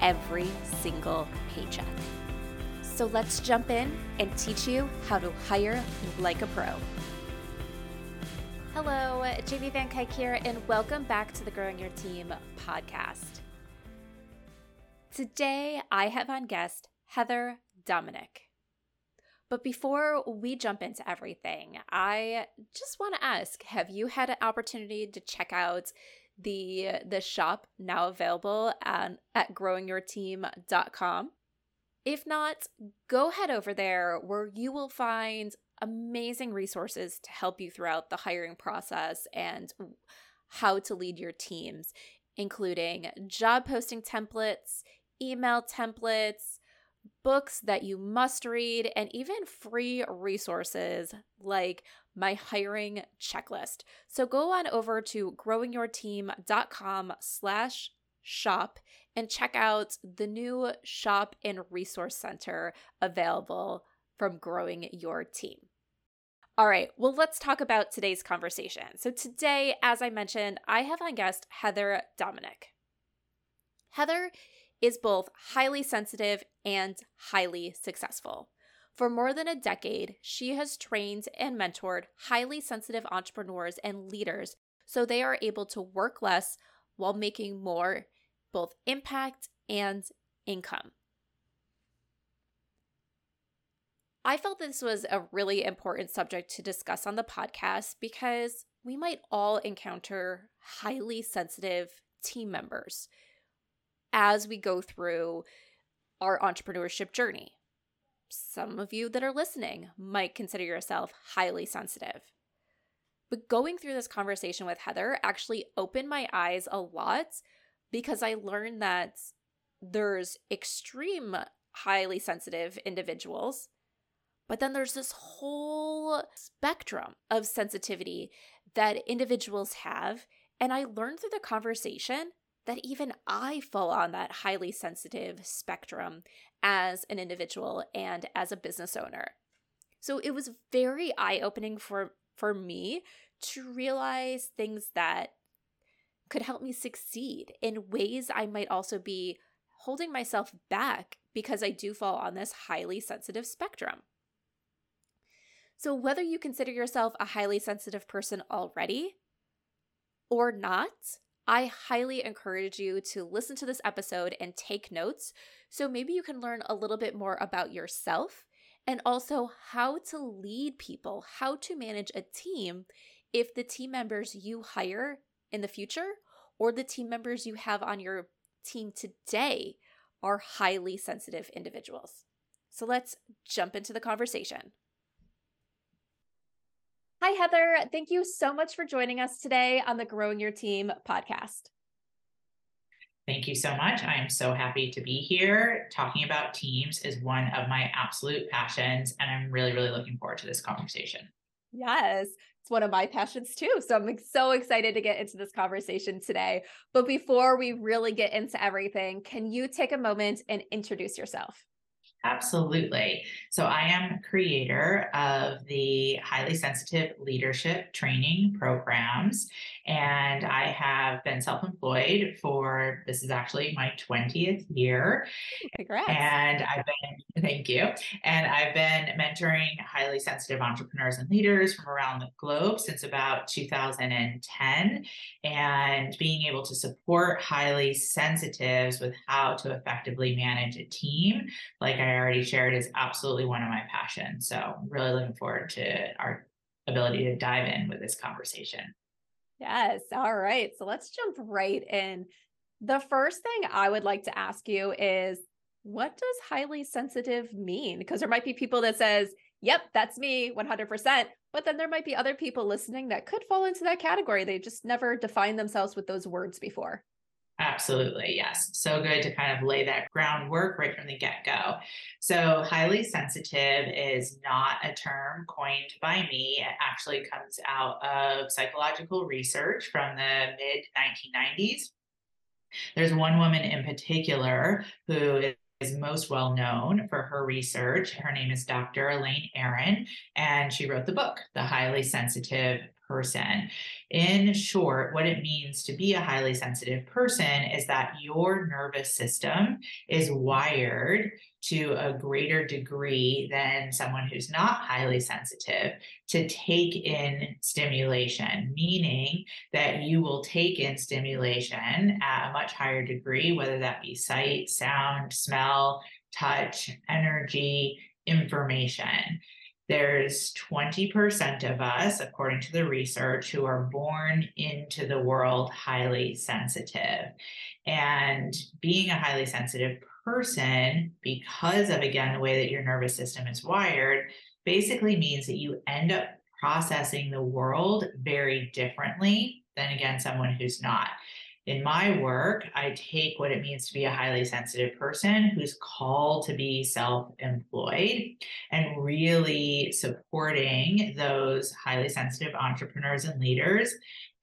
every single paycheck. So let's jump in and teach you how to hire like a pro. Hello, Jamie Van Cuyk here, and welcome back to the Growing Your Team podcast. Today, I have on guest Heather Dominick. But before we jump into everything, I just want to ask have you had an opportunity to check out the the shop now available at, at growingyourteam.com? If not, go head over there where you will find amazing resources to help you throughout the hiring process and how to lead your teams, including job posting templates, email templates, books that you must read, and even free resources like my hiring checklist. So go on over to growingyourteam.com slash shop and check out the new shop and resource center available from growing your team. All right, well, let's talk about today's conversation. So, today, as I mentioned, I have on guest Heather Dominick. Heather is both highly sensitive and highly successful. For more than a decade, she has trained and mentored highly sensitive entrepreneurs and leaders so they are able to work less while making more, both impact and income. I felt this was a really important subject to discuss on the podcast because we might all encounter highly sensitive team members as we go through our entrepreneurship journey. Some of you that are listening might consider yourself highly sensitive. But going through this conversation with Heather actually opened my eyes a lot because I learned that there's extreme highly sensitive individuals, but then there's this whole spectrum of sensitivity that individuals have. And I learned through the conversation that even I fall on that highly sensitive spectrum as an individual and as a business owner. So it was very eye opening for, for me to realize things that could help me succeed in ways I might also be holding myself back because I do fall on this highly sensitive spectrum. So, whether you consider yourself a highly sensitive person already or not, I highly encourage you to listen to this episode and take notes so maybe you can learn a little bit more about yourself and also how to lead people, how to manage a team if the team members you hire in the future or the team members you have on your team today are highly sensitive individuals. So let's jump into the conversation. Hi, Heather. Thank you so much for joining us today on the Growing Your Team podcast. Thank you so much. I am so happy to be here. Talking about teams is one of my absolute passions, and I'm really, really looking forward to this conversation. Yes, it's one of my passions too. So I'm so excited to get into this conversation today. But before we really get into everything, can you take a moment and introduce yourself? Absolutely. So I am creator of the highly sensitive leadership training programs and I have been self-employed for this is actually my 20th year. Congrats. And I've been thank you. And I've been mentoring highly sensitive entrepreneurs and leaders from around the globe since about 2010 and being able to support highly sensitives with how to effectively manage a team like I already shared is absolutely one of my passions. So really looking forward to our ability to dive in with this conversation. Yes. All right. So let's jump right in. The first thing I would like to ask you is what does highly sensitive mean? Because there might be people that says, "Yep, that's me 100%." But then there might be other people listening that could fall into that category. They just never defined themselves with those words before. Absolutely, yes. So good to kind of lay that groundwork right from the get go. So, highly sensitive is not a term coined by me. It actually comes out of psychological research from the mid 1990s. There's one woman in particular who is most well known for her research. Her name is Dr. Elaine Aron, and she wrote the book, The Highly Sensitive person. In short, what it means to be a highly sensitive person is that your nervous system is wired to a greater degree than someone who's not highly sensitive to take in stimulation, meaning that you will take in stimulation at a much higher degree, whether that be sight, sound, smell, touch, energy, information there's 20% of us, according to the research, who are born into the world highly sensitive. And being a highly sensitive person, because of, again, the way that your nervous system is wired, basically means that you end up processing the world very differently than, again, someone who's not in my work, I take what it means to be a highly sensitive person who's called to be self employed and really supporting those highly sensitive entrepreneurs and leaders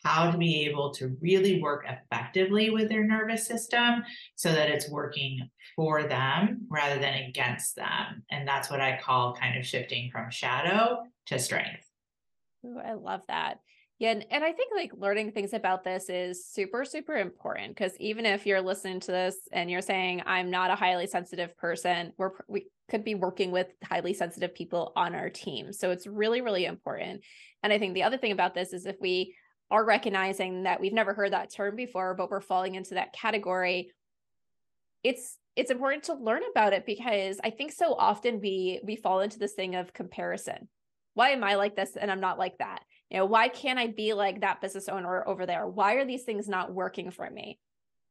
how to be able to really work effectively with their nervous system so that it's working for them rather than against them. And that's what I call kind of shifting from shadow to strength. Ooh, I love that. Yeah, and, and I think like learning things about this is super, super important because even if you're listening to this and you're saying, I'm not a highly sensitive person, we're we could be working with highly sensitive people on our team. So it's really, really important. And I think the other thing about this is if we are recognizing that we've never heard that term before, but we're falling into that category, it's it's important to learn about it because I think so often we we fall into this thing of comparison. Why am I like this and I'm not like that? You know, why can't I be like that business owner over there? Why are these things not working for me?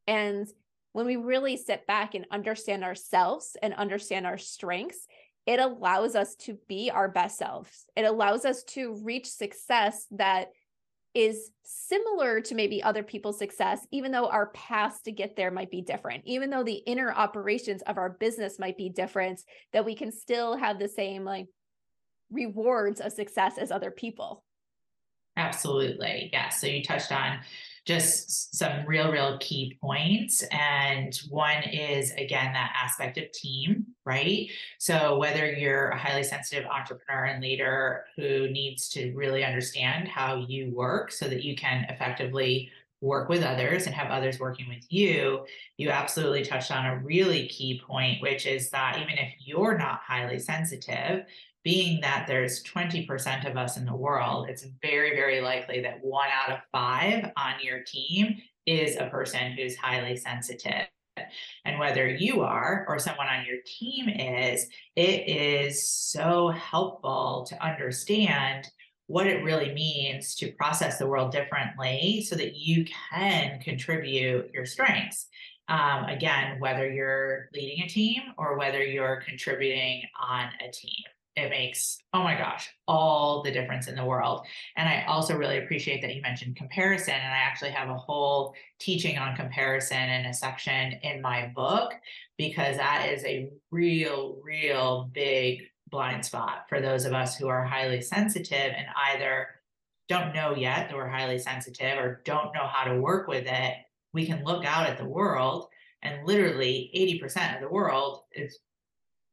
And when we really sit back and understand ourselves and understand our strengths, it allows us to be our best selves. It allows us to reach success that is similar to maybe other people's success, even though our paths to get there might be different, even though the inner operations of our business might be different, that we can still have the same like rewards of success as other people. Absolutely. Yeah. So you touched on just some real, real key points. And one is, again, that aspect of team, right? So whether you're a highly sensitive entrepreneur and leader who needs to really understand how you work so that you can effectively work with others and have others working with you, you absolutely touched on a really key point, which is that even if you're not highly sensitive, being that there's 20% of us in the world, it's very, very likely that one out of five on your team is a person who's highly sensitive. And whether you are or someone on your team is, it is so helpful to understand what it really means to process the world differently so that you can contribute your strengths. Um, again, whether you're leading a team or whether you're contributing on a team it makes oh my gosh all the difference in the world and i also really appreciate that you mentioned comparison and i actually have a whole teaching on comparison in a section in my book because that is a real real big blind spot for those of us who are highly sensitive and either don't know yet that we're highly sensitive or don't know how to work with it we can look out at the world and literally 80% of the world is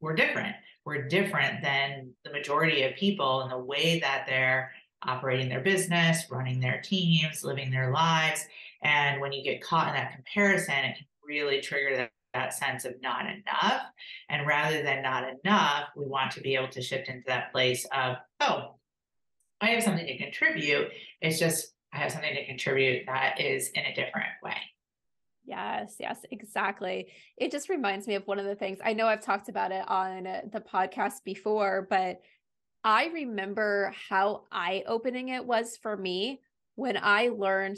we're different. We're different than the majority of people in the way that they're operating their business, running their teams, living their lives. And when you get caught in that comparison, it can really trigger that, that sense of not enough. And rather than not enough, we want to be able to shift into that place of, oh, I have something to contribute. It's just I have something to contribute that is in a different way. Yes, yes, exactly. It just reminds me of one of the things I know I've talked about it on the podcast before, but I remember how eye opening it was for me when I learned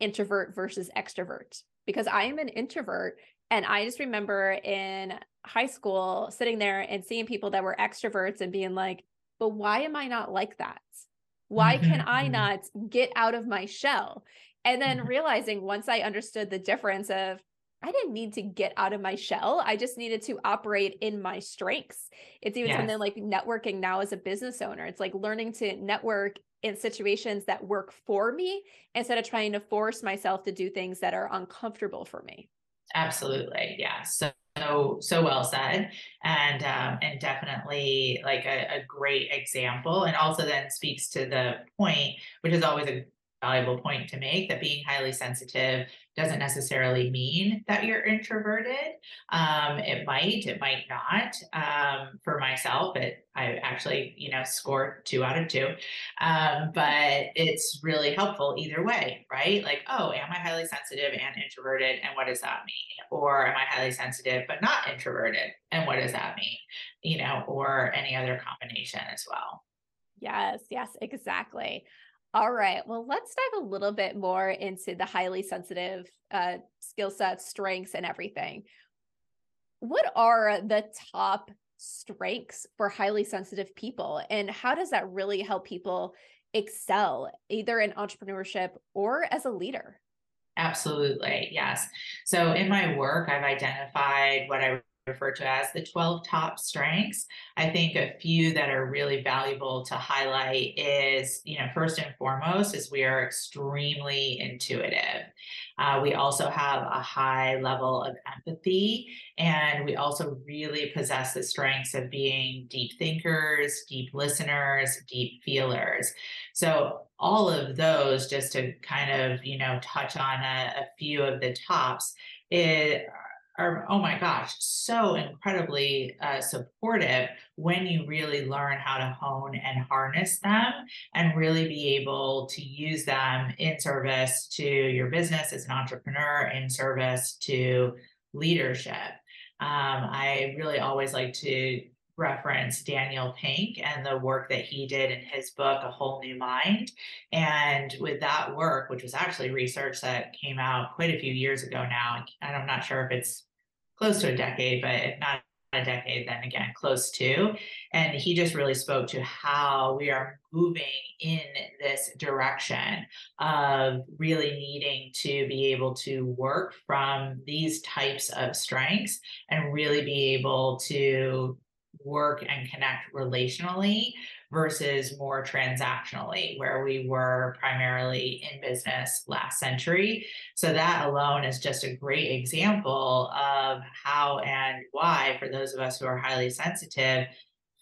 introvert versus extrovert because I am an introvert. And I just remember in high school sitting there and seeing people that were extroverts and being like, but why am I not like that? Why can I not get out of my shell? And then mm-hmm. realizing once I understood the difference of I didn't need to get out of my shell. I just needed to operate in my strengths. It's even yes. something like networking now as a business owner. It's like learning to network in situations that work for me instead of trying to force myself to do things that are uncomfortable for me. Absolutely. Yeah. So so so well said and um, and definitely like a, a, great example and also then speaks to the point which is always a valuable point to make that being highly sensitive doesn't necessarily mean that you're introverted. Um, it might, it might not. Um, for myself, it I actually, you know, scored two out of two. Um, but it's really helpful either way, right? Like, oh, am I highly sensitive and introverted? And what does that mean? Or am I highly sensitive but not introverted? And what does that mean? You know, or any other combination as well. Yes, yes, exactly. All right. Well, let's dive a little bit more into the highly sensitive uh, skill sets, strengths, and everything. What are the top strengths for highly sensitive people? And how does that really help people excel either in entrepreneurship or as a leader? Absolutely. Yes. So in my work, I've identified what I refer to as the 12 top strengths. I think a few that are really valuable to highlight is, you know, first and foremost, is we are extremely intuitive. Uh, we also have a high level of empathy, and we also really possess the strengths of being deep thinkers, deep listeners, deep feelers. So all of those, just to kind of, you know, touch on a, a few of the tops, it are oh my gosh so incredibly uh, supportive when you really learn how to hone and harness them and really be able to use them in service to your business as an entrepreneur in service to leadership. Um, i really always like to reference Daniel Pink and the work that he did in his book, A Whole New Mind. And with that work, which was actually research that came out quite a few years ago now, and I'm not sure if it's close to a decade, but if not a decade, then again, close to. And he just really spoke to how we are moving in this direction of really needing to be able to work from these types of strengths and really be able to work and connect relationally versus more transactionally, where we were primarily in business last century. So, that alone is just a great example of how and why, for those of us who are highly sensitive,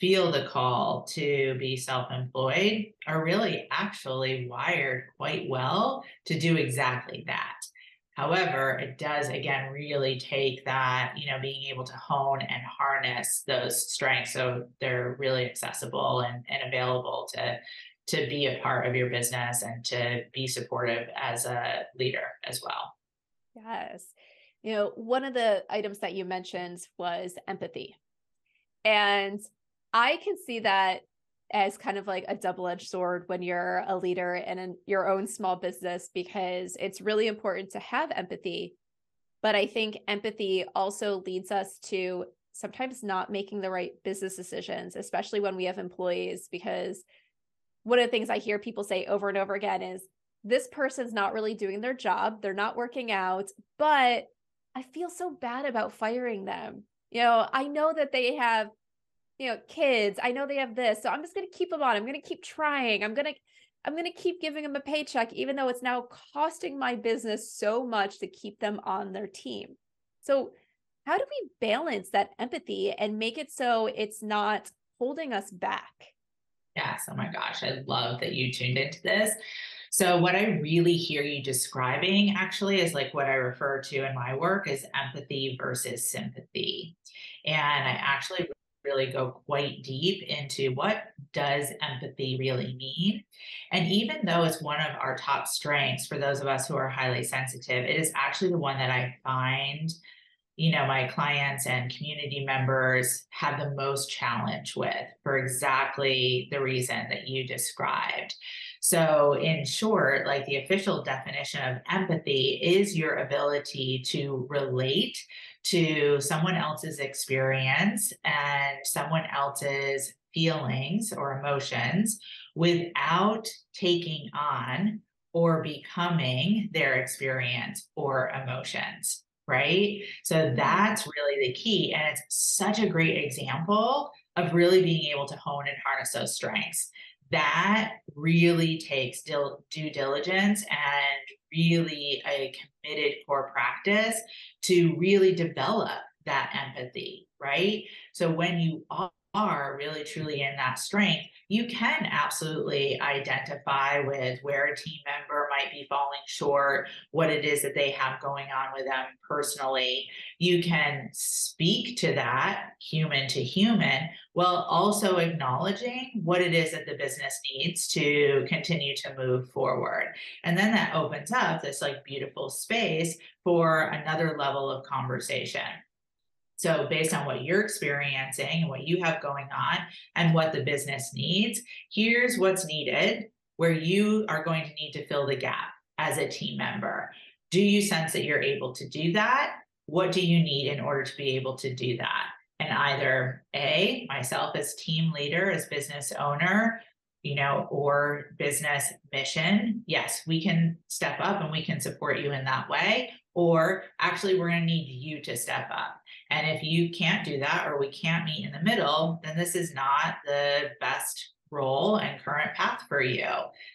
feel the call to be self employed are really actually wired quite well to do exactly that. However, it does again really take that, you know, being able to hone and harness those strengths so they're really accessible and, and available to to be a part of your business and to be supportive as a leader as well. Yes. You know, one of the items that you mentioned was empathy. And I can see that as kind of like a double-edged sword when you're a leader in an, your own small business because it's really important to have empathy. But i think empathy also leads us to sometimes not making the right business decisions especially when we have employees because one of the things i hear people say over and over again is this person's not really doing their job. They're not working out but i feel so bad about firing them. You know i know that they have you know, kids, I know they have this. So I'm just going to keep them on. I'm going to keep trying. I'm going to I'm going to keep giving them a paycheck even though it's now costing my business so much to keep them on their team. So how do we balance that empathy and make it so it's not holding us back? Yes. Oh my gosh. I love that you tuned into this. So, what I really hear you describing actually is like what I refer to in my work is empathy versus sympathy. And I actually really go quite deep into what does empathy really mean. And even though it's one of our top strengths for those of us who are highly sensitive it is actually the one that i find you know my clients and community members have the most challenge with for exactly the reason that you described. So in short like the official definition of empathy is your ability to relate to someone else's experience and someone else's feelings or emotions without taking on or becoming their experience or emotions right? So that's really the key. And it's such a great example of really being able to hone and harness those strengths. That really takes due diligence and really a committed core practice to really develop that empathy, right? So when you are really truly in that strength, you can absolutely identify with where a team member might be falling short, what it is that they have going on with them personally. You can speak to that human to human while also acknowledging what it is that the business needs to continue to move forward. And then that opens up this like beautiful space for another level of conversation. So, based on what you're experiencing and what you have going on and what the business needs, here's what's needed where you are going to need to fill the gap as a team member. Do you sense that you're able to do that? What do you need in order to be able to do that? And either A, myself as team leader, as business owner, you know, or business mission, yes, we can step up and we can support you in that way. Or actually, we're going to need you to step up and if you can't do that or we can't meet in the middle, then this is not the best role and current path for you.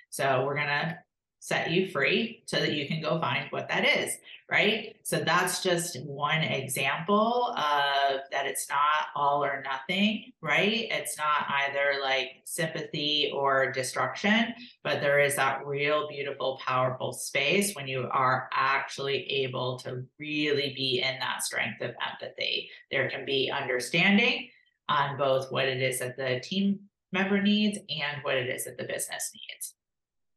So we're going to set you free so that you can go find what that is, right? So that's just one example of that it's not all or nothing, right? It's not either like sympathy or destruction, but there is that real beautiful, powerful space when you are actually able to really be in that strength of empathy. There can be understanding on both what it is that the team member needs and what it is that the business needs.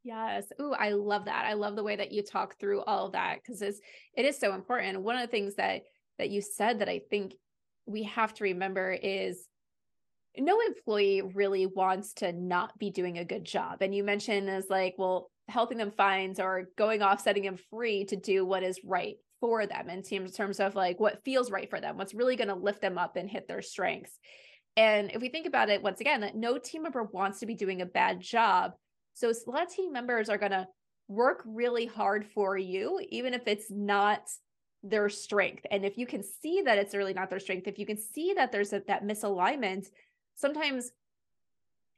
Yes. Ooh, I love that. I love the way that you talk through all of that because it's it is so important. One of the things that that you said that I think we have to remember is no employee really wants to not be doing a good job. And you mentioned as like, well, helping them find or going off, setting them free to do what is right for them in terms of like what feels right for them, what's really going to lift them up and hit their strengths. And if we think about it once again, that no team member wants to be doing a bad job so a lot of team members are going to work really hard for you, even if it's not their strength. And if you can see that it's really not their strength, if you can see that there's a, that misalignment, sometimes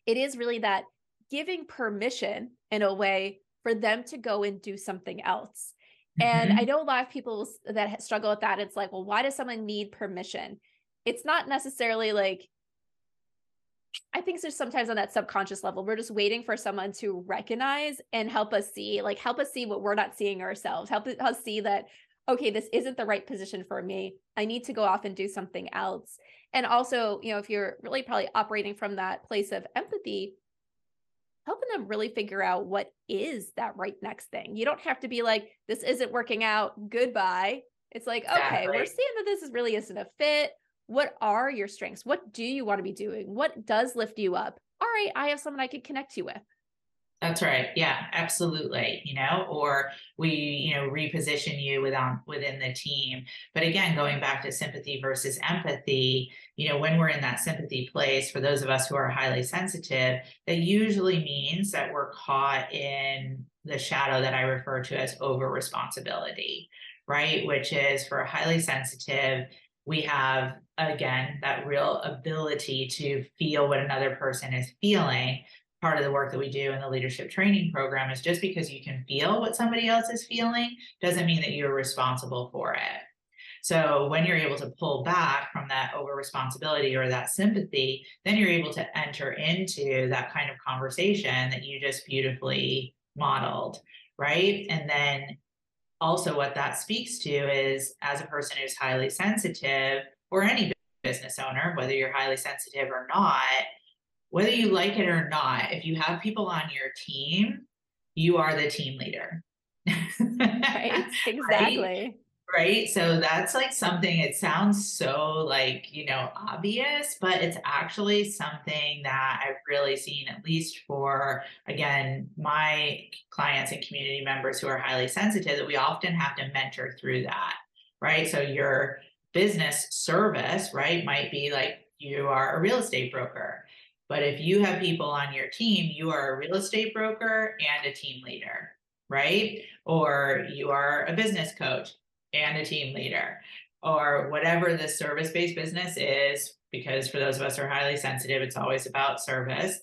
it is really that giving permission in a way for them to go and do something else. Mm-hmm. And I know a lot of people that struggle with that. It's like, well, why does someone need permission? It's not necessarily like I think there's sometimes on that subconscious level, we're just waiting for someone to recognize and help us see, like help us see what we're not seeing ourselves, help us see that, okay, this isn't the right position for me. I need to go off and do something else. And also, you know, if you're really probably operating from that place of empathy, helping them really figure out what is that right next thing. You don't have to be like, this isn't working out, goodbye. It's like, exactly. okay, we're seeing that this is really isn't a fit what are your strengths? What do you want to be doing? What does lift you up? All right, I have someone I could connect you with. That's right. Yeah, absolutely. You know, or we, you know, reposition you within um, within the team. But again, going back to sympathy versus empathy, you know, when we're in that sympathy place, for those of us who are highly sensitive, that usually means that we're caught in the shadow that I refer to as over responsibility, right? Which is for a highly sensitive, we have again that real ability to feel what another person is feeling part of the work that we do in the leadership training program is just because you can feel what somebody else is feeling doesn't mean that you're responsible for it So when you're able to pull back from that over responsibility or that sympathy, then you're able to enter into that kind of conversation that you just beautifully modeled, right? And then also what that speaks to is as a person who's highly sensitive or any business owner, whether you're highly sensitive or not, whether you like it or not, if you have people on your team, you are the team leader. right, exactly. Right? right? So that's like something, it sounds so like, you know, obvious, but it's actually something that I've really seen, at least for, again, my clients and community members who are highly sensitive, that we often have to mentor through that, right? So your business service, right, might be like you are a real estate broker. But if you have people on your team, you are a real estate broker and a team leader, right? Or you are a business coach and a team leader or whatever the service based business is, because for those of us who are highly sensitive, it's always about service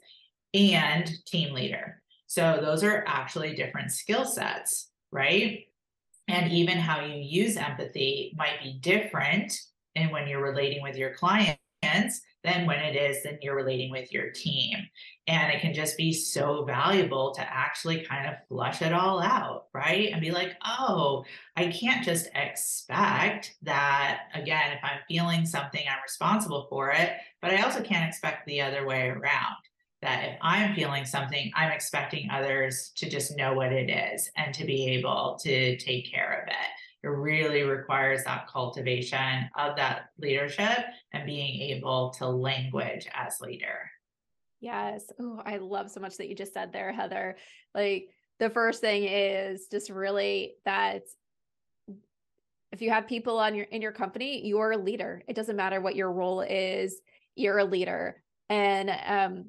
and team leader. So those are actually different skill sets, right? And even how you use empathy might be different and when you're relating with your clients than when it is then you're relating with your team. And it can just be so valuable to actually kind of flush it all out, right? And be like, oh, I can't just expect that, again, if I'm feeling something, I'm responsible for it, but I also can't expect the other way around. That if I'm feeling something, I'm expecting others to just know what it is and to be able to take care of it it really requires that cultivation of that leadership and being able to language as leader. Yes. Oh, I love so much that you just said there, Heather. Like the first thing is just really that if you have people on your in your company, you're a leader. It doesn't matter what your role is, you're a leader. And um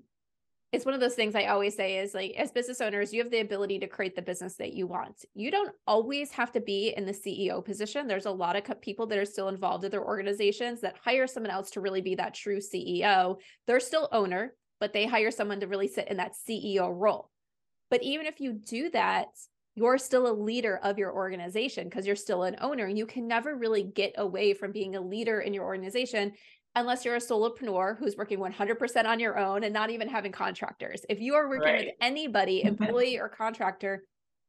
it's one of those things I always say is like, as business owners, you have the ability to create the business that you want. You don't always have to be in the CEO position. There's a lot of people that are still involved in their organizations that hire someone else to really be that true CEO. They're still owner, but they hire someone to really sit in that CEO role. But even if you do that, you're still a leader of your organization because you're still an owner. You can never really get away from being a leader in your organization unless you're a solopreneur who's working 100% on your own and not even having contractors. If you are working right. with anybody, employee or contractor,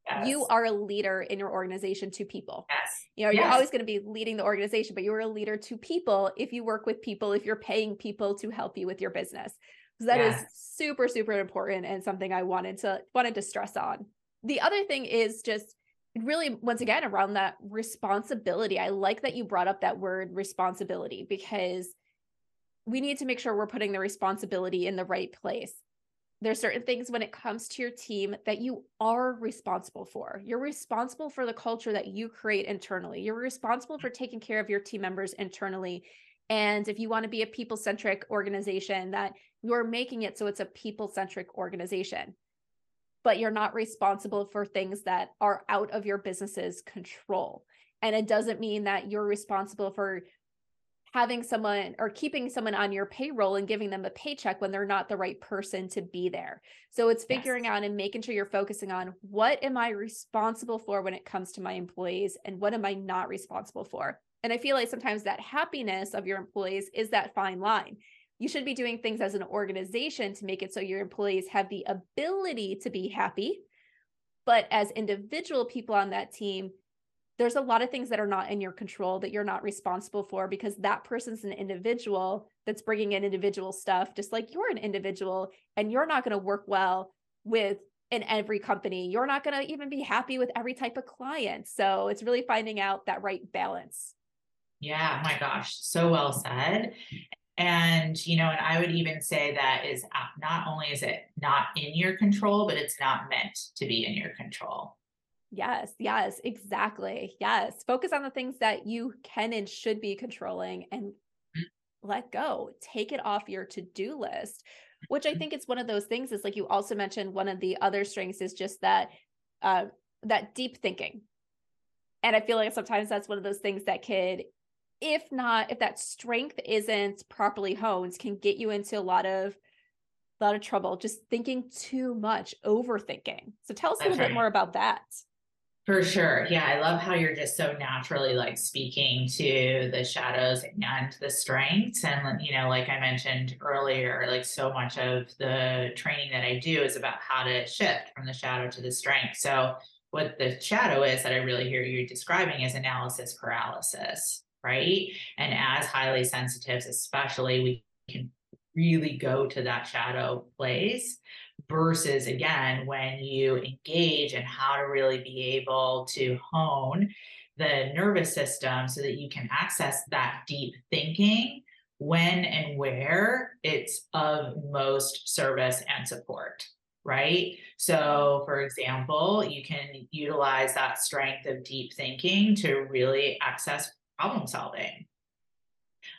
yes. you are a leader in your organization to people. Yes. You know, yes. you're always going to be leading the organization, but you're a leader to people if you work with people, if you're paying people to help you with your business. So that is super super important and something I wanted to wanted to stress on. The other thing is just really once again around that responsibility. I like that you brought up that word responsibility because we need to make sure we're putting the responsibility in the right place. There's certain things when it comes to your team that you are responsible for. You're responsible for the culture that you create internally. You're responsible for taking care of your team members internally. And if you want to be a people centric organization, that you're making it so it's a people centric organization, but you're not responsible for things that are out of your business's control. And it doesn't mean that you're responsible for having someone or keeping someone on your payroll and giving them a paycheck when they're not the right person to be there. So it's figuring yes. out and making sure you're focusing on what am I responsible for when it comes to my employees and what am I not responsible for. And I feel like sometimes that happiness of your employees is that fine line. You should be doing things as an organization to make it so your employees have the ability to be happy. But as individual people on that team, there's a lot of things that are not in your control that you're not responsible for because that person's an individual that's bringing in individual stuff just like you're an individual and you're not going to work well with in every company. You're not going to even be happy with every type of client. So it's really finding out that right balance. Yeah my gosh so well said. And you know and i would even say that is uh, not only is it not in your control but it's not meant to be in your control Yes, yes, exactly. Yes. Focus on the things that you can and should be controlling and mm. let go. Take it off your to-do list, which I mm-hmm. think it's one of those things is like you also mentioned one of the other strengths is just that uh that deep thinking. And I feel like sometimes that's one of those things that could if not if that strength isn't properly honed can get you into a lot of a lot of trouble just thinking too much, overthinking. So tell us a little bit more about that. For sure. Yeah, I love how you're just so naturally like speaking to the shadows and the strengths. And, you know, like I mentioned earlier, like so much of the training that I do is about how to shift from the shadow to the strength. So, what the shadow is that I really hear you describing is analysis paralysis, right? And as highly sensitives, especially, we can really go to that shadow place versus again when you engage and how to really be able to hone the nervous system so that you can access that deep thinking when and where it's of most service and support right? So for example you can utilize that strength of deep thinking to really access problem solving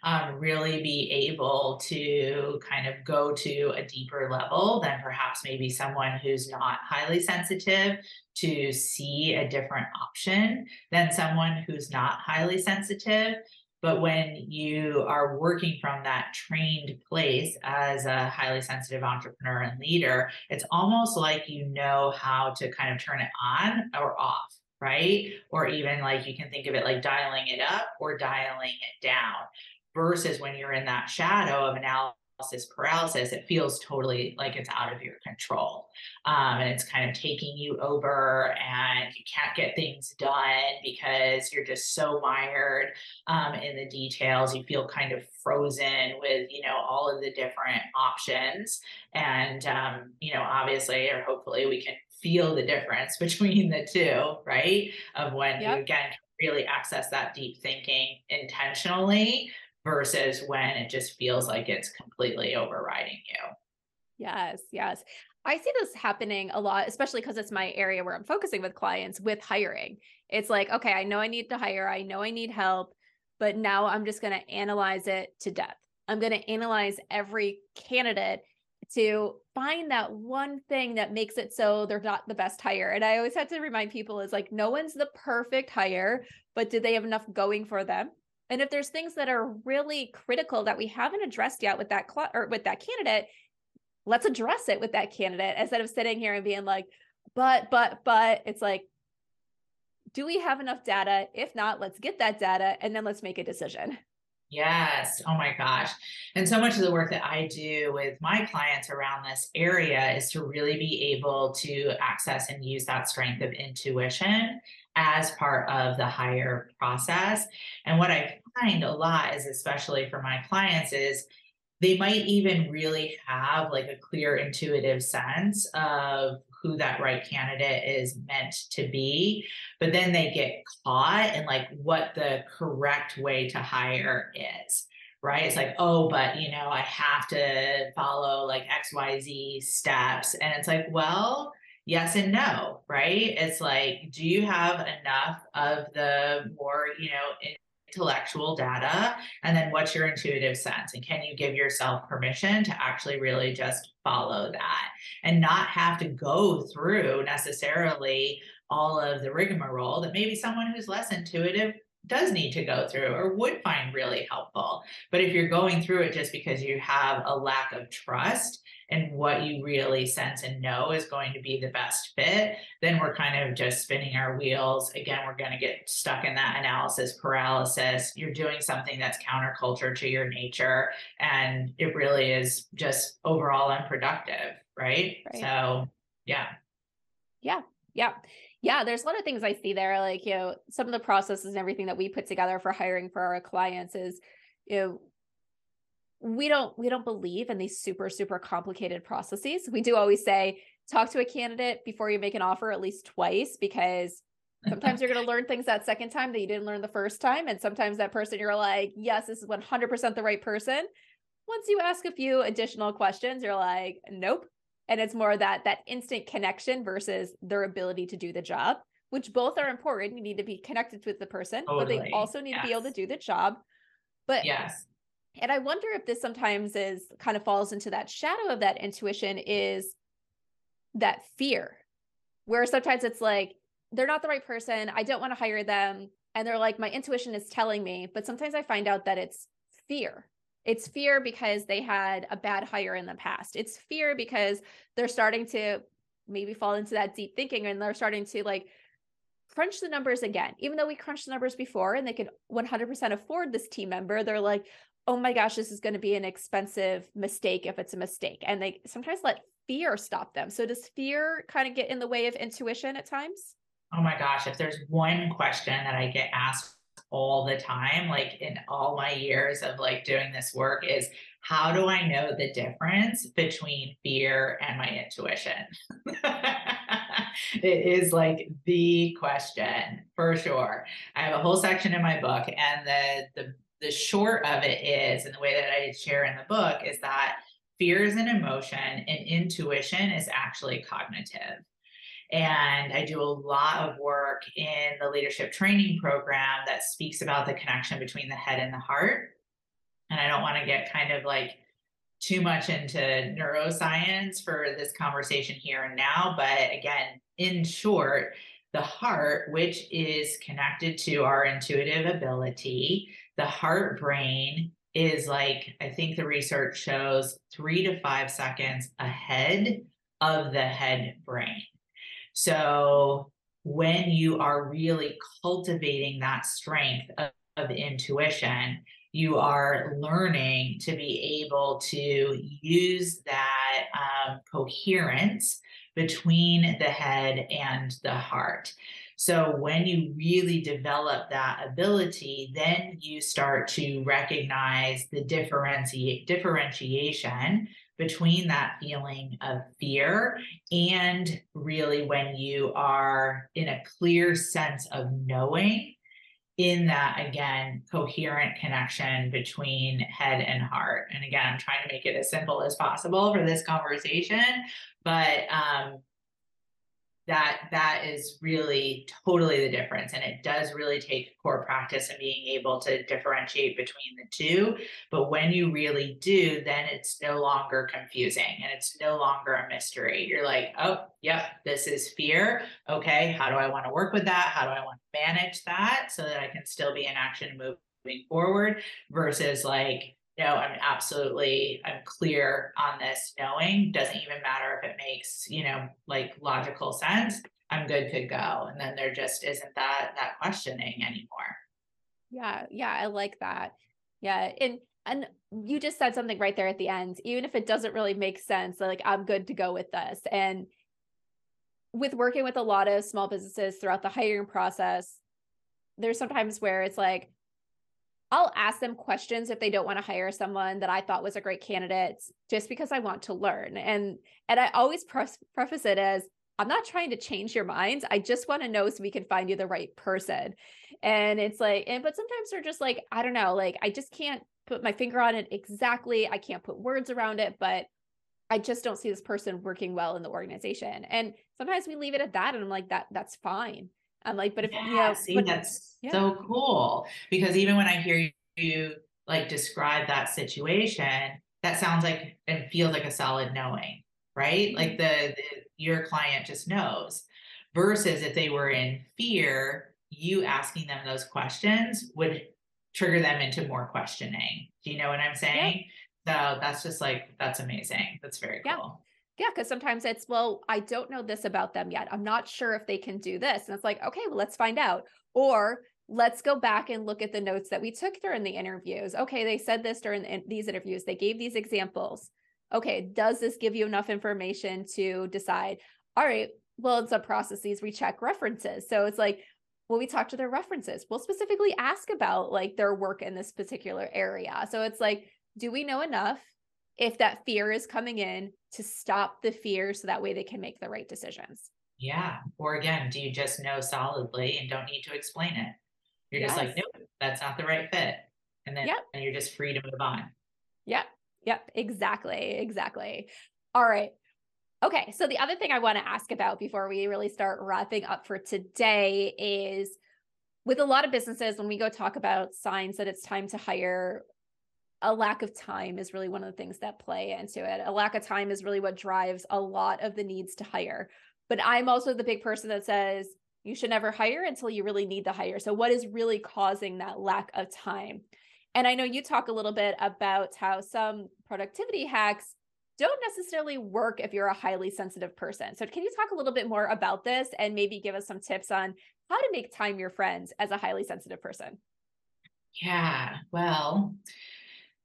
um, really be able to kind of go to a deeper level than perhaps maybe someone who's not highly sensitive to see a different option than someone who's not highly sensitive. But when you are working from that trained place as a highly sensitive entrepreneur and leader, it's almost like you know how to kind of turn it on or off right? Or even like you can think of it like dialing it up or dialing it down versus when you're in that shadow of analysis paralysis, it feels totally like it's out of your control. Um, and it's kind of taking you over, and you can't get things done because you're just so mired um, in the details. You feel kind of frozen with, you know, all of the different options. And, um, you know, obviously, or hopefully, we can feel the difference between the two, right? Of when yep. you again really access that deep thinking intentionally versus when it just feels like it's completely overriding you. Yes, yes. I see this happening a lot, especially because it's my area where I'm focusing with clients with hiring. It's like, okay, I know I need to hire, I know I need help, but now I'm just going to analyze it to death. I'm going to analyze every candidate to find that one thing that makes it so they're not the best hire. And I always have to remind people is like, no one's the perfect hire, but do they have enough going for them? And if there's things that are really critical that we haven't addressed yet with that cl- or with that candidate, let's address it with that candidate instead of sitting here and being like, but, but, but it's like, do we have enough data? If not, let's get that data and then let's make a decision. Yes. Oh my gosh. And so much of the work that I do with my clients around this area is to really be able to access and use that strength of intuition as part of the hire process. And what I find a lot is, especially for my clients, is they might even really have like a clear intuitive sense of who that right candidate is meant to be but then they get caught in like what the correct way to hire is right it's like oh but you know i have to follow like xyz steps and it's like well yes and no, right? It's like, do you have enough of the more, you know, intellectual data? And then what's your intuitive sense? And can you give yourself permission to actually really just follow that and not have to go through necessarily all of the rigmarole that maybe someone who's less intuitive does need to go through or would find really helpful. But if you're going through it just because you have a lack of trust and what you really sense and know is going to be the best fit, then we're kind of just spinning our wheels. Again, we're going to get stuck in that analysis paralysis. You're doing something that's counterculture to your nature, and it really is just overall unproductive, right? right. So, yeah. Yeah. Yeah. Yeah, there's a lot of things I see there. Like, you know, some of the processes and everything that we put together for hiring for our clients is, you know, we don't we don't believe in these super super complicated processes. We do always say talk to a candidate before you make an offer at least twice because sometimes you're going to learn things that second time that you didn't learn the first time. And sometimes that person you're like yes this is 100% the right person. Once you ask a few additional questions you're like nope. And it's more that that instant connection versus their ability to do the job which both are important. You need to be connected with the person totally. but they also need yes. to be able to do the job. But yes and I wonder if this sometimes is kind of falls into that shadow of that intuition is that fear, where sometimes it's like, they're not the right person. I don't want to hire them. And they're like, my intuition is telling me. But sometimes I find out that it's fear. It's fear because they had a bad hire in the past. It's fear because they're starting to maybe fall into that deep thinking and they're starting to like crunch the numbers again. Even though we crunched the numbers before and they could 100% afford this team member, they're like, oh my gosh, this is going to be an expensive mistake if it's a mistake. And they sometimes let fear stop them. So does fear kind of get in the way of intuition at times? Oh my gosh, if there's one question that I get asked all the time, like in all my years of like doing this work, is how do I know the difference between fear and my intuition? it is like the question for sure. I have a whole section in my book, and the the the short of it is, and the way that I share in the book is that fear is an emotion and intuition is actually cognitive. And I do a lot of work in the leadership training program that speaks about the connection between the head and the heart. And I don't want to get kind of like too much into neuroscience for this conversation here and now. But again, in short, the heart, which is connected to our intuitive ability, the heart brain is like, I think the research shows three to five seconds ahead of the head brain. So when you are really cultivating that strength of, of intuition, you are learning to be able to use that um, coherence between the head and the heart. So when you really develop that ability, then you start to recognize the differenti- differentiation between that feeling of fear and really when you are in a clear sense of knowing in that again coherent connection between head and heart. And again i'm trying to make it as simple as possible for this conversation but um, that that is really totally the difference and it does really take core practice and being able to differentiate between the two. But when you really do then it's no longer confusing and it's no longer a mystery. You're like oh yep this is fear. Okay how do i want to work with that? How do i want to manage that so that i can still be in action moving forward? Versus like no, I'm absolutely, I'm clear on this knowing doesn't even matter if it makes, you know, like logical sense. I'm good to go. And then there just isn't that, that questioning anymore. Yeah. Yeah. I like that. Yeah. And, and you just said something right there at the end, even if it doesn't really make sense, like I'm good to go with this. And with working with a lot of small businesses throughout the hiring process, there's sometimes where it's like, I'll ask them questions if they don't want to hire someone that I thought was a great candidate just because I want to learn. And and I always preface it as I'm not trying to change your minds. I just want to know so we can find you the right person. And it's like, and but sometimes they're just like, I don't know, like I just can't put my finger on it exactly. I can't put words around it, but I just don't see this person working well in the organization. And sometimes we leave it at that. And I'm like, that that's fine. I'm like, but if yeah, you know, see, but, that's yeah. so cool because even when I hear you like describe that situation, that sounds like and feels like a solid knowing, right? Like mm-hmm. the, the your client just knows. Versus if they were in fear, you asking them those questions would trigger them into more questioning. Do you know what I'm saying? Yeah. So that's just like that's amazing. That's very cool. Yeah, because sometimes it's, well, I don't know this about them yet. I'm not sure if they can do this. And it's like, okay, well, let's find out. Or let's go back and look at the notes that we took during the interviews. Okay, they said this during the, these interviews, they gave these examples. Okay, does this give you enough information to decide? All right, well, in some processes, we check references. So it's like, well, we talk to their references. We'll specifically ask about like their work in this particular area. So it's like, do we know enough? If that fear is coming in to stop the fear so that way they can make the right decisions. Yeah. Or again, do you just know solidly and don't need to explain it? You're yes. just like, nope, that's not the right fit. And then yep. and you're just free to move on. Yep. Yep. Exactly. Exactly. All right. Okay. So the other thing I want to ask about before we really start wrapping up for today is with a lot of businesses, when we go talk about signs that it's time to hire, a lack of time is really one of the things that play into it. A lack of time is really what drives a lot of the needs to hire. But I'm also the big person that says you should never hire until you really need to hire. So, what is really causing that lack of time? And I know you talk a little bit about how some productivity hacks don't necessarily work if you're a highly sensitive person. So, can you talk a little bit more about this and maybe give us some tips on how to make time your friends as a highly sensitive person? Yeah, well,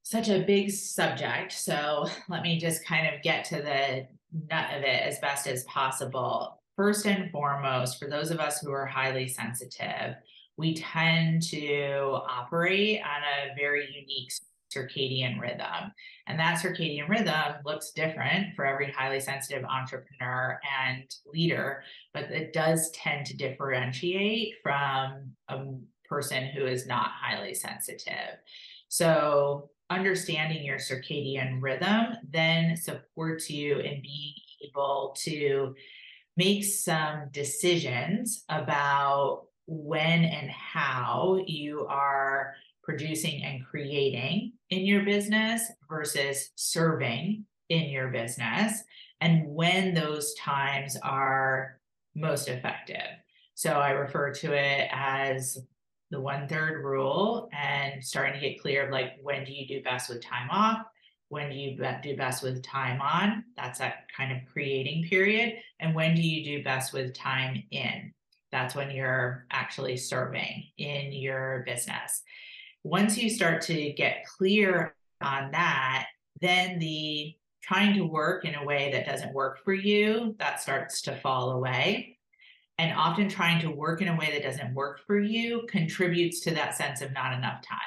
such a big subject. So, let me just kind of get to the nut of it as best as possible. First and foremost, for those of us who are highly sensitive, we tend to operate on a very unique circadian rhythm. And that circadian rhythm looks different for every highly sensitive entrepreneur and leader, but it does tend to differentiate from a person who is not highly sensitive. So, understanding your circadian rhythm then supports you in being able to make some decisions about when and how you are producing and creating in your business versus serving in your business and when those times are most effective. So I refer to it as the one third rule and starting to get clear of like when do you do best with time off? When do you do best with time on? That's that kind of creating period. And when do you do best with time in? That's when you're actually serving in your business once you start to get clear on that, then the trying to work in a way that doesn't work for you, that starts to fall away. And often trying to work in a way that doesn't work for you contributes to that sense of not enough time.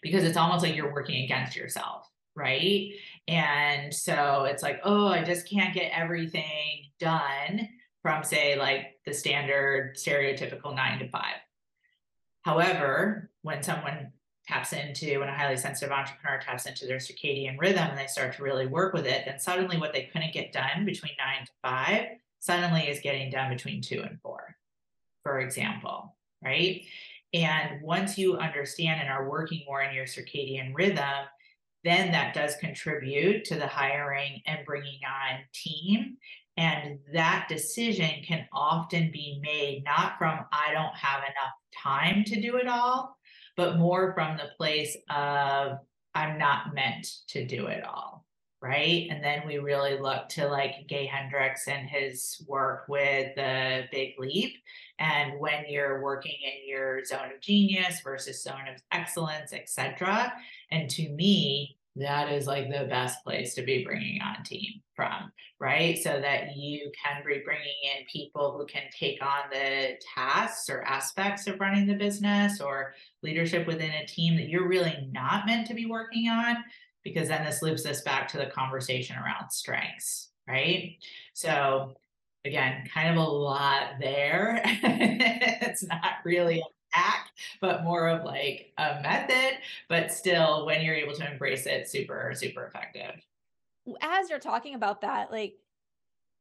Because it's almost like you're working against yourself, right? And so it's like, oh, I just can't get everything done from, say, like the standard stereotypical nine to five. However, when someone taps into, when a highly sensitive entrepreneur taps into their circadian rhythm and they start to really work with it, then suddenly what they couldn't get done between nine to five suddenly is getting done between two and four, for example, right? And once you understand and are working more in your circadian rhythm, then that does contribute to the hiring and bringing on team. And that decision can often be made not from, I don't have enough time to do it all, but more from the place of I'm not meant to do it all. Right. And then we really look to like Gay Hendricks and his work with the big leap. And when you're working in your zone of genius versus zone of excellence, etc. And to me, that is like the best place to be bringing on team from, right? So that you can be bringing in people who can take on the tasks or aspects of running the business or leadership within a team that you're really not meant to be working on, because then this loops us back to the conversation around strengths, right? So again, kind of a lot there. it's not really an hack, but more of like a method. But still, when you're able to embrace it, super, super effective. As you're talking about that, like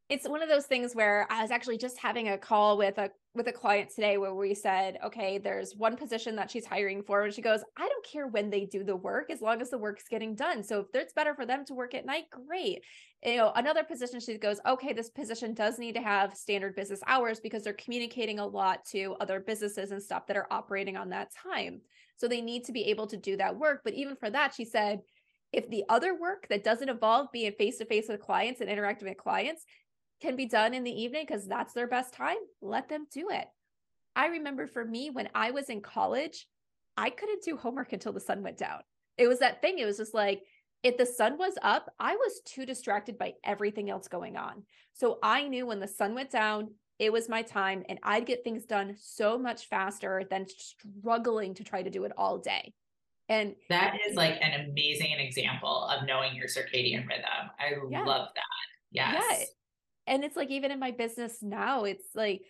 it's one of those things where I was actually just having a call with a with a client today where we said, okay, there's one position that she's hiring for, and she goes, I don't care when they do the work as long as the work's getting done. So if it's better for them to work at night, great. You know, another position she goes, okay, this position does need to have standard business hours because they're communicating a lot to other businesses and stuff that are operating on that time. So they need to be able to do that work. But even for that, she said, if the other work that doesn't involve being face to face with clients and interacting with clients can be done in the evening because that's their best time, let them do it. I remember for me when I was in college, I couldn't do homework until the sun went down. It was that thing. It was just like, if the sun was up, I was too distracted by everything else going on. So I knew when the sun went down, it was my time and I'd get things done so much faster than struggling to try to do it all day. And that is like an amazing example of knowing your circadian rhythm. I yeah. love that. Yes. And it's like even in my business now it's like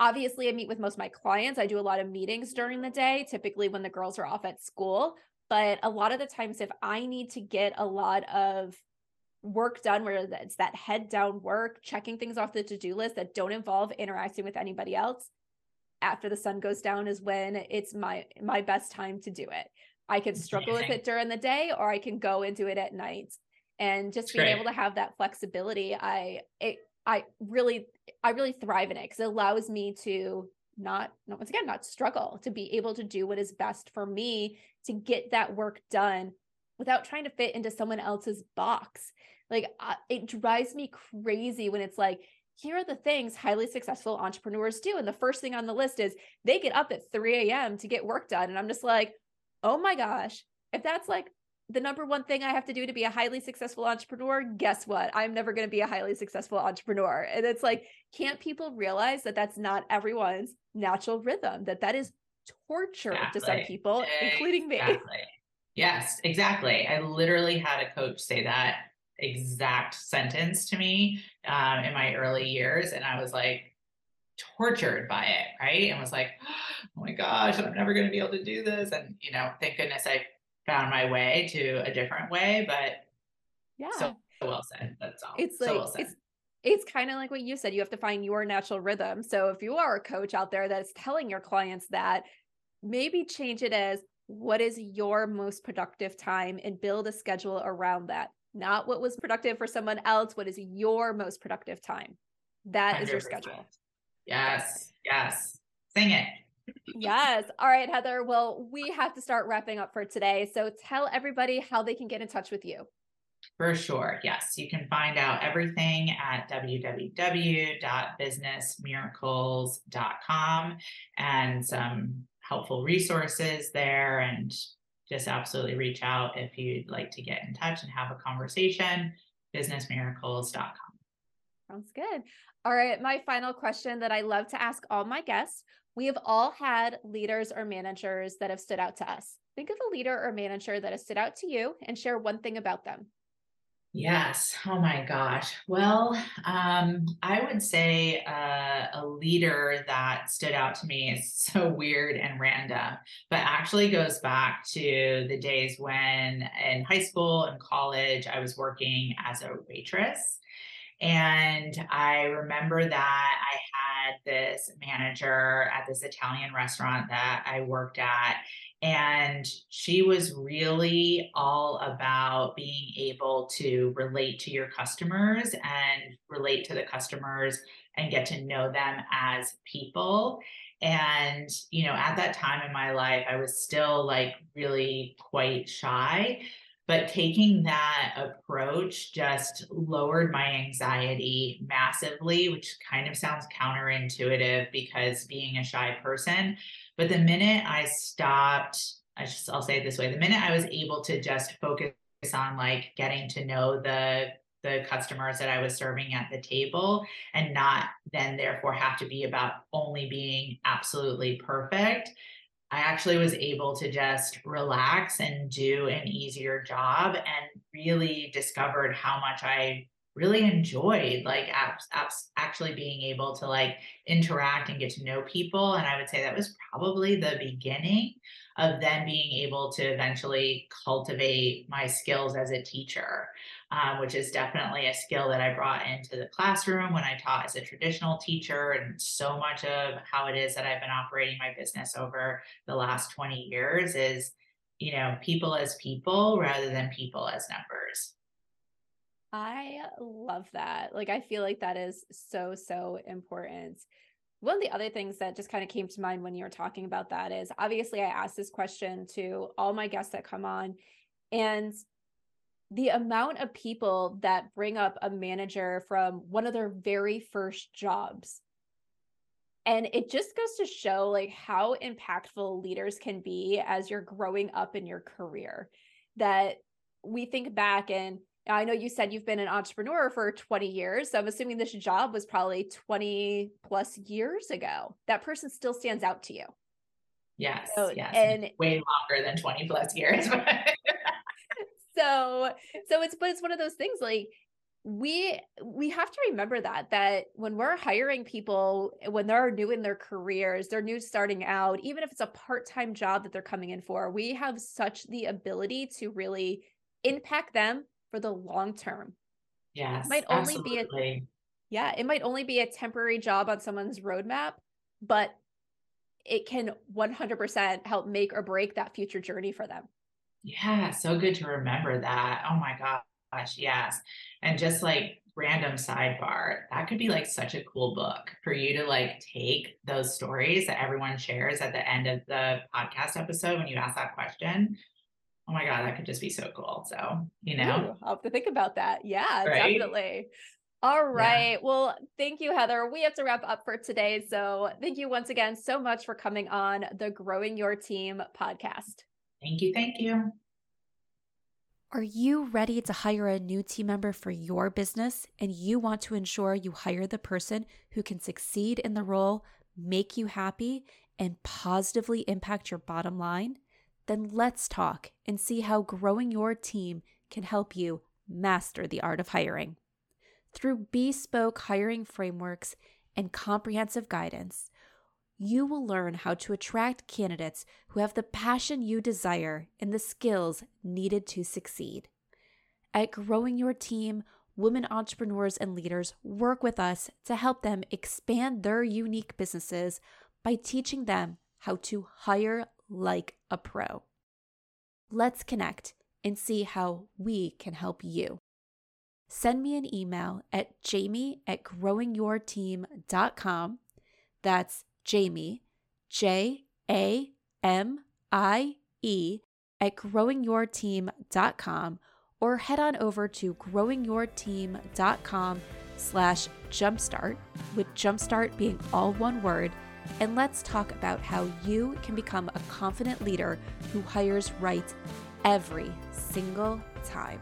obviously i meet with most of my clients. I do a lot of meetings during the day typically when the girls are off at school. But a lot of the times if i need to get a lot of work done where it's that head down work checking things off the to-do list that don't involve interacting with anybody else after the sun goes down is when it's my my best time to do it. I can struggle with it during the day or i can go and do it at night and just being able to have that flexibility i it i really i really thrive in it because it allows me to not not once again not struggle to be able to do what is best for me to get that work done without trying to fit into someone else's box. Like uh, it drives me crazy when it's like, here are the things highly successful entrepreneurs do. And the first thing on the list is they get up at 3 a.m. to get work done. And I'm just like, oh my gosh, if that's like the number one thing I have to do to be a highly successful entrepreneur, guess what? I'm never going to be a highly successful entrepreneur. And it's like, can't people realize that that's not everyone's natural rhythm, that that is torture exactly. to some people, exactly. including me. Yes, exactly. I literally had a coach say that exact sentence to me um, in my early years. And I was like, tortured by it, right? And was like, oh my gosh, I'm never going to be able to do this. And, you know, thank goodness I found my way to a different way. But yeah, so well said. That's all. It's like, so well it's, it's kind of like what you said. You have to find your natural rhythm. So if you are a coach out there that's telling your clients that, maybe change it as what is your most productive time and build a schedule around that not what was productive for someone else. What is your most productive time? That 100%. is your schedule. Yes. Yes. Sing it. Yes. All right, Heather. Well, we have to start wrapping up for today. So tell everybody how they can get in touch with you. For sure. Yes. You can find out everything at www.businessmiracles.com and some helpful resources there and just absolutely reach out if you'd like to get in touch and have a conversation. Businessmiracles.com. Sounds good. All right. My final question that I love to ask all my guests we have all had leaders or managers that have stood out to us. Think of a leader or manager that has stood out to you and share one thing about them. Yes. Oh my gosh. Well, um, I would say uh, a leader that stood out to me is so weird and random, but actually goes back to the days when in high school and college I was working as a waitress. And I remember that I had this manager at this Italian restaurant that I worked at, and she was really all about being able to relate to your customers and relate to the customers and get to know them as people. And, you know, at that time in my life, I was still like really quite shy. But taking that approach just lowered my anxiety massively, which kind of sounds counterintuitive because being a shy person. But the minute I stopped, I just, I'll say it this way the minute I was able to just focus on like getting to know the the customers that I was serving at the table and not then therefore have to be about only being absolutely perfect I actually was able to just relax and do an easier job and really discovered how much I really enjoyed like apps, apps actually being able to like interact and get to know people. And i would say that was probably the beginning of then being able to eventually cultivate my skills as a teacher um, which is definitely a skill that I brought into the classroom when I taught as a traditional teacher. And so much of how it is that I've been operating my business over the last 20 years is, you know, people as people rather than people as numbers. I love that. Like, I feel like that is so, so important. One of the other things that just kind of came to mind when you were talking about that is obviously I asked this question to all my guests that come on, and the amount of people that bring up a manager from one of their very first jobs and it just goes to show like how impactful leaders can be as you're growing up in your career that we think back and I know you said you've been an entrepreneur for 20 years. So I'm assuming this job was probably 20 plus years ago. That person still stands out to you. Yes. So, yes. And way longer than 20 plus years. so so it's but it's one of those things like we we have to remember that that when we're hiring people when they're new in their careers they're new starting out even if it's a part-time job that they're coming in for we have such the ability to really impact them for the long term yes it might only absolutely. be a yeah it might only be a temporary job on someone's roadmap but it can 100% help make or break that future journey for them yeah, so good to remember that. Oh my gosh, yes. And just like random sidebar, that could be like such a cool book for you to like take those stories that everyone shares at the end of the podcast episode when you ask that question. oh my God, that could just be so cool. So, you know, Ooh, I'll have to think about that. Yeah, right? definitely. All right. Yeah. Well, thank you, Heather. We have to wrap up for today. So, thank you once again so much for coming on the Growing Your Team podcast. Thank you. Thank you. Are you ready to hire a new team member for your business and you want to ensure you hire the person who can succeed in the role, make you happy, and positively impact your bottom line? Then let's talk and see how growing your team can help you master the art of hiring. Through bespoke hiring frameworks and comprehensive guidance, you will learn how to attract candidates who have the passion you desire and the skills needed to succeed. At Growing Your Team, women entrepreneurs and leaders work with us to help them expand their unique businesses by teaching them how to hire like a pro. Let's connect and see how we can help you send me an email at jamie at growingyourteam.com. That's Jamie, J A M I E, at growingyourteam.com or head on over to growingyourteam.com slash jumpstart, with jumpstart being all one word, and let's talk about how you can become a confident leader who hires right every single time.